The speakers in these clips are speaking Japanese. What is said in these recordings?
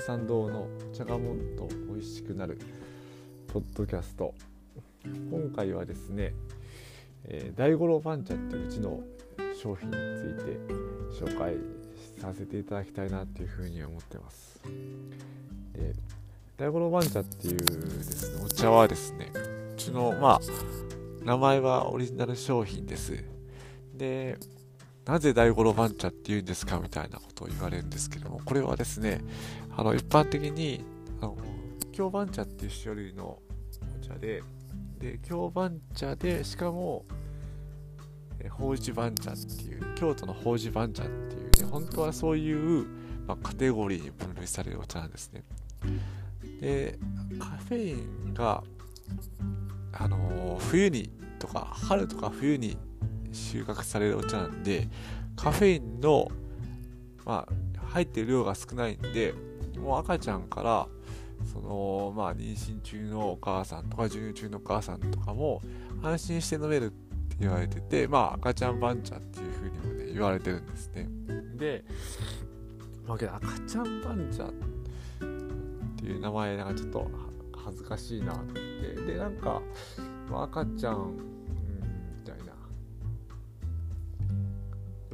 参道の茶がもんと美味しくなるポッドキャスト。今回はですね、え、大五郎番茶っていううちの商品について紹介させていただきたいなっていうふうに思ってます。で大五郎番茶っていうですねお茶はですねうちのまあ名前はオリジナル商品です。でなぜ大五郎番茶って言うんですかみたいなことを言われるんですけども、これはですね、あの、一般的に、あの、京番茶っていう種類のお茶で、で、京番茶で、しかも、え法事番茶っていう、京都の法事番茶っていうね、本当はそういう、まあ、カテゴリーに分類されるお茶なんですね。で、カフェインが、あの冬にとか、春とか冬に収穫されるお茶なんでカフェインの、まあ、入ってる量が少ないんでもう赤ちゃんからそのまあ妊娠中のお母さんとか授乳中のお母さんとかも安心して飲めるって言われててまあ赤ちゃん番茶っていう風にもね言われてるんですね。でまあけど赤ちゃん番茶っていう名前なんかちょっと恥ずかしいなと思って。でなんか、赤ちゃん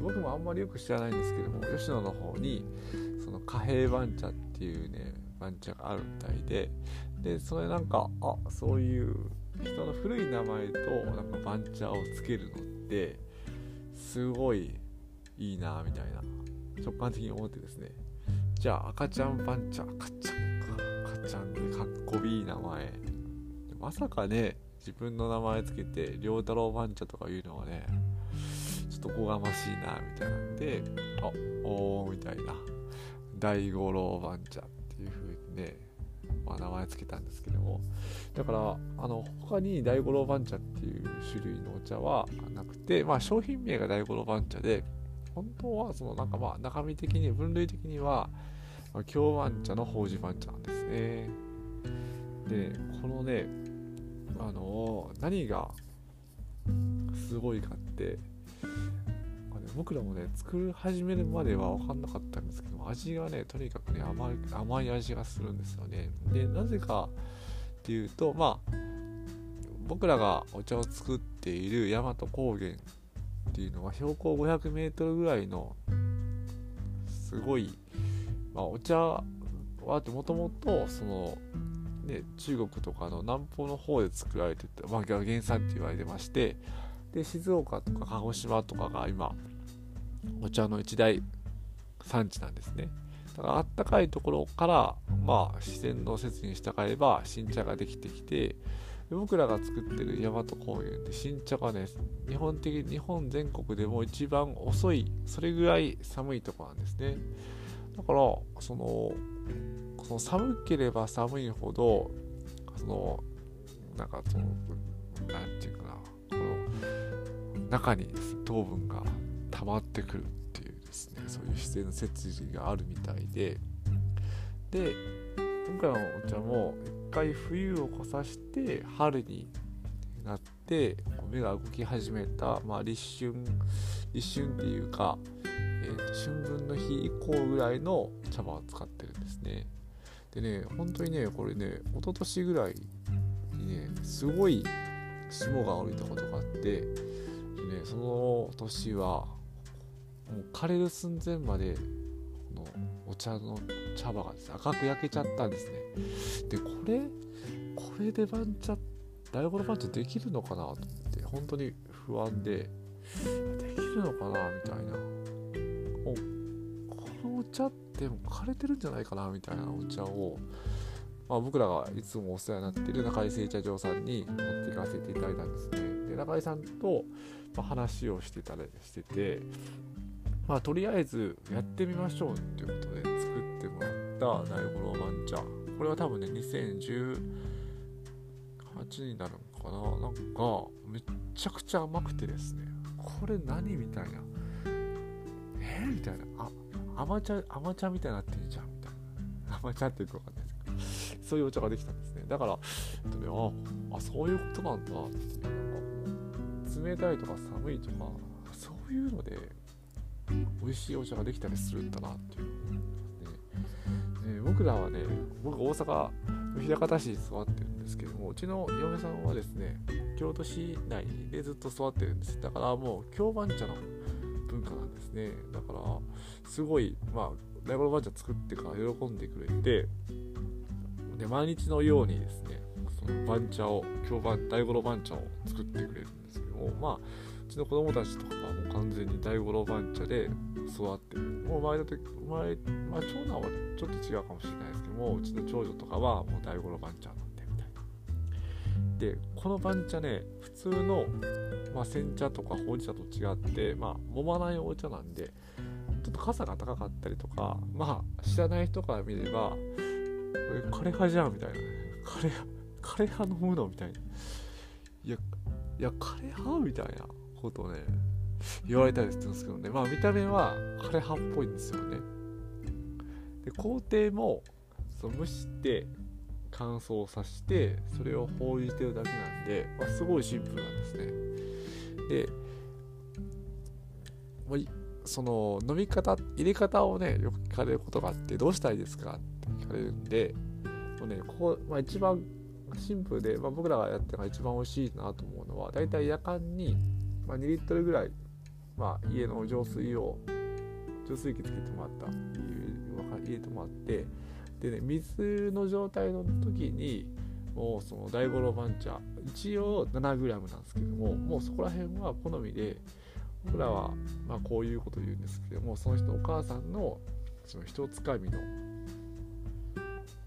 僕もあんまりよく知らないんですけども吉野の方にその貨幣番茶っていうね番茶があるみたいででそれなんかあそういう人の古い名前となんか番茶をつけるのってすごいいいなみたいな直感的に思ってですね。じゃあ赤ちゃん番茶赤ちゃんか赤ちゃんでかっこいい名前。まさかね自分の名前つけて良太郎番茶とかいうのはねとこがましいなみたいなんであおーみたいな。大五郎番茶っていう風にね、まあ、名前つけたんですけども。だからあの他に大五郎番茶っていう種類のお茶はなくて、まあ、商品名が大五郎番茶で本当はそのなんかまあ中身的に分類的には京番茶の法事番茶なんですね。でこのねあの何がすごいかって僕らもね作り始めるまでは分かんなかったんですけど味がねとにかくね甘い甘い味がするんですよね。でなぜかっていうとまあ僕らがお茶を作っている大和高原っていうのは標高 500m ぐらいのすごい、まあ、お茶はってもともとそのね、中国とかの南方の方で作られてて、まあ、原産って言われてましてで静岡とか鹿児島とかが今お茶の一大産地なんですね。だからあったかいところからまあ自然の説に従えば新茶ができてきて僕らが作ってる大和高原で新茶がね日本的日本全国でも一番遅いそれぐらい寒いとこなんですね。だからそのその寒ければ寒いほどそのなんかその何て言うかなこの中に糖分が溜まってくるっていうですねそういう自然の設備があるみたいで。で今回のお茶も一回冬を越さして春になって米が動き始めた、まあ、立春立春っていうか、えー、春分の日以降ぐらいの茶葉を使ってるんですね。でね本当にねこれね一昨年ぐらいにねすごい霜が降りたことがあってで、ね、その年はもう枯れる寸前までこのお茶の茶葉がです、ね、赤く焼けちゃったんですねでこれこれで番茶大五郎番茶できるのかなと思って本当に不安でできるのかなみたいなおこのお茶っても枯れてるんじゃないかなみたいなお茶をまあ、僕らがいつもお世話になっている中井製茶場さんに持っていかせていただいたんですね。で中井さんと、話をしてたりしててまあ、とりあえずやってみましょうっていうことで作ってもらった大五郎番茶これは多分ね2018になるのかな。なんかめっちゃくちゃ甘くてですね。これ何みたいな。えー、みたいな。あ甘茶甘茶みたいになってんじゃんみたいな。甘茶っていうかわかんないですけど。そういうお茶ができたんですね。だから、えっとね、ああそういうことなんだって。なんか冷たいとか寒いとかそういうので美味しいお茶ができたりするんだなっていうねね、僕らはね僕大阪枚方市に育ってるんですけどもうちの嫁さんはですね京都市内でずっと育ってるんです。だからもう京番茶の文化なんですね。だからすごいまあ大五郎番茶作ってから喜んでくれてで毎日のようにですねその番茶を京番大五郎番茶を作ってくれるんですけどもまあうちの子供たちとかはもう完全に大五郎番茶で育ってるもう前だと前、まあ、長男はちょっと違うかもしれないですけどもうちの長女とかはもう大五郎番茶なんでみたいなでこの番茶ね普通の、まあ、煎茶とかほうじ茶と違ってまあ揉まないお茶なんでちょっと傘が高かったりとかまあ知らない人から見ればえ枯れ葉じゃんみたいな。枯れ葉飲むのみたいな。いやいや枯葉みたいな。ことをね言われたりするんですけどね。まあ見た目は枯葉っぽいんですよね。で工程もその蒸して乾燥させてそれを放じてるだけなんで、まあ、すごいシンプルなんですね。で、まあ、その飲み方入れ方をねよく聞かれることがあってどうしたらいいですかって聞かれるんでもうねここ、まあ、一番シンプルで、まあ、僕らがやってるのが一番美味しいなと思うのはだいたい夜間に、まあ、2リットルぐらいまあ、家の浄水を浄水器つけてもらった。入れてもらって。でね水の状態の時にもうその大五郎番茶。一応 7g なんですけどももうそこら辺は好みで僕らはまこういうこと言うんですけどもその人お母さんのその一つかみの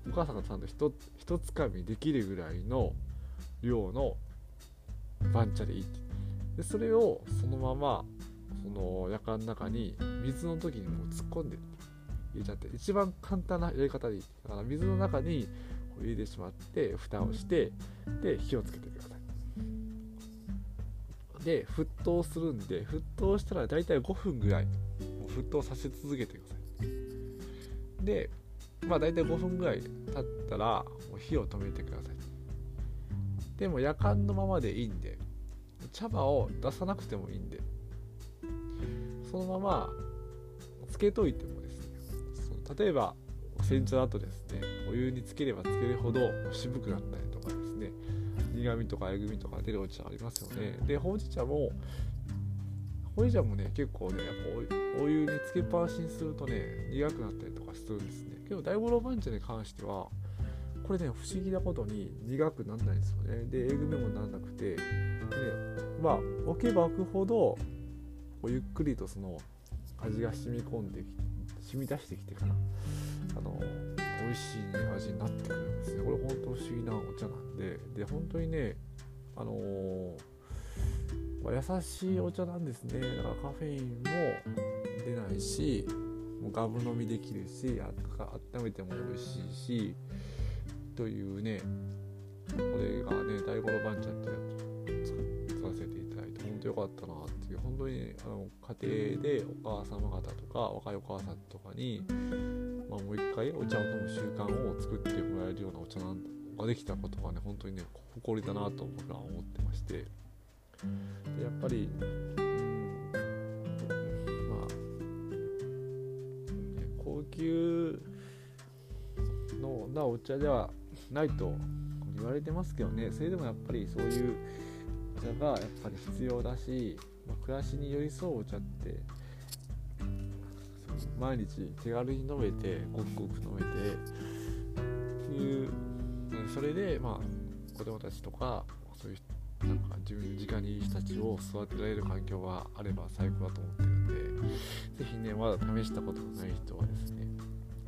お母さんがちゃんと一一つかみできるぐらいの量の番茶でいいってでそれをそのままその夜間の中に水の時にもう突っ込んで入れちゃって一番簡単なやり方でいい。だから水の中に入れてしまって蓋をしてで火をつけてください。で沸騰するんで沸騰したら大体5分ぐらい沸騰させ続けてください。でまあ大体5分ぐらい経ったらもう火を止めてください。でも夜間のままでいいんで茶葉を出さなくてもいいんで。そのままつけといてもですね。その例えば煎茶だとですね。お湯につければつけるほど渋くなったりとかですね。苦味とかえぐみとか出るお茶ありますよね。でほうじ茶もほうじ茶もね結構ねやっぱお湯につけっぱなしにするとね苦くなったりとかするんですね。けど大五郎番茶に関してはこれね不思議なことに苦くならないんですよね。でえぐみもなんなくて、まあ置けば置くほどこうゆっくりとその味が染み込んで染み出してきてからあの美味しい味になってくるんですね。これ本当不思議なお茶なんでで本当にねあのー、まあ、優しいお茶なんですね。だからカフェインも出ないしもうガブ飲みできるしあ温めても美味しいしというねこれがね大五郎番茶ってやつらせていただいて本当良かったなっていう本当にあの家庭でお母様方とか若いお母さんとかに、まあ、もう一回お茶を飲む習慣を作ってもらえるようなお茶なんができたことがね本当にね誇りだなと僕は思ってまして。でやっぱりうんまあ、ね、高級のなお茶ではないと言われてますけどね。それでもやっぱりそういうお茶がやっぱり必要だし、まあ、暮らしに寄り添うお茶って毎日手軽に飲めてごくごく飲めてっていうそれでまあ子供たちとかそういうなんか自分の直にいい人たちを育てられる環境があれば最高だと思ってるんで是非ねまだ試したことがない人はですね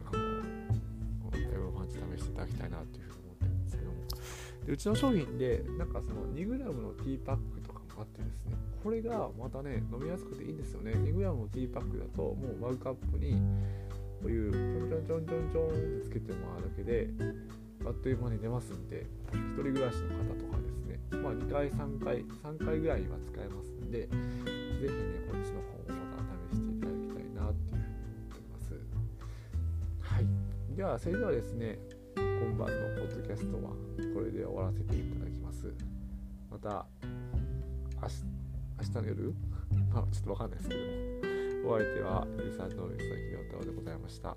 あのダイブパンチ試していただきたいなっていうふうにでうちの商品でなんかその 2g のティーパックとかもあってですね。これがまたね飲みやすくていいんですよね。2g のティーパックだともうマグカップにこういうちょんちょんちょんちょんちょんってつけてもらうだけであっという間に出ますんで1人暮らしの方とかですね。まあ2回3回3回ぐらいは使えますんでぜひねこっちの方をまた試していただきたいなっていうふうに思っております。はい。ではそれではですね今晩のポッドキャストはこれで終わらせていただきます。また明日の夜？まあちょっとわかんないですけども。お相手はゆりさんの吉崎亮太郎でございました。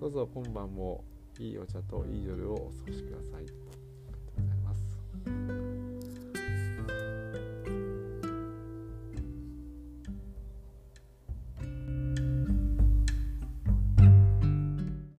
どうぞ今晩もいいお茶といい夜をお過ごしください。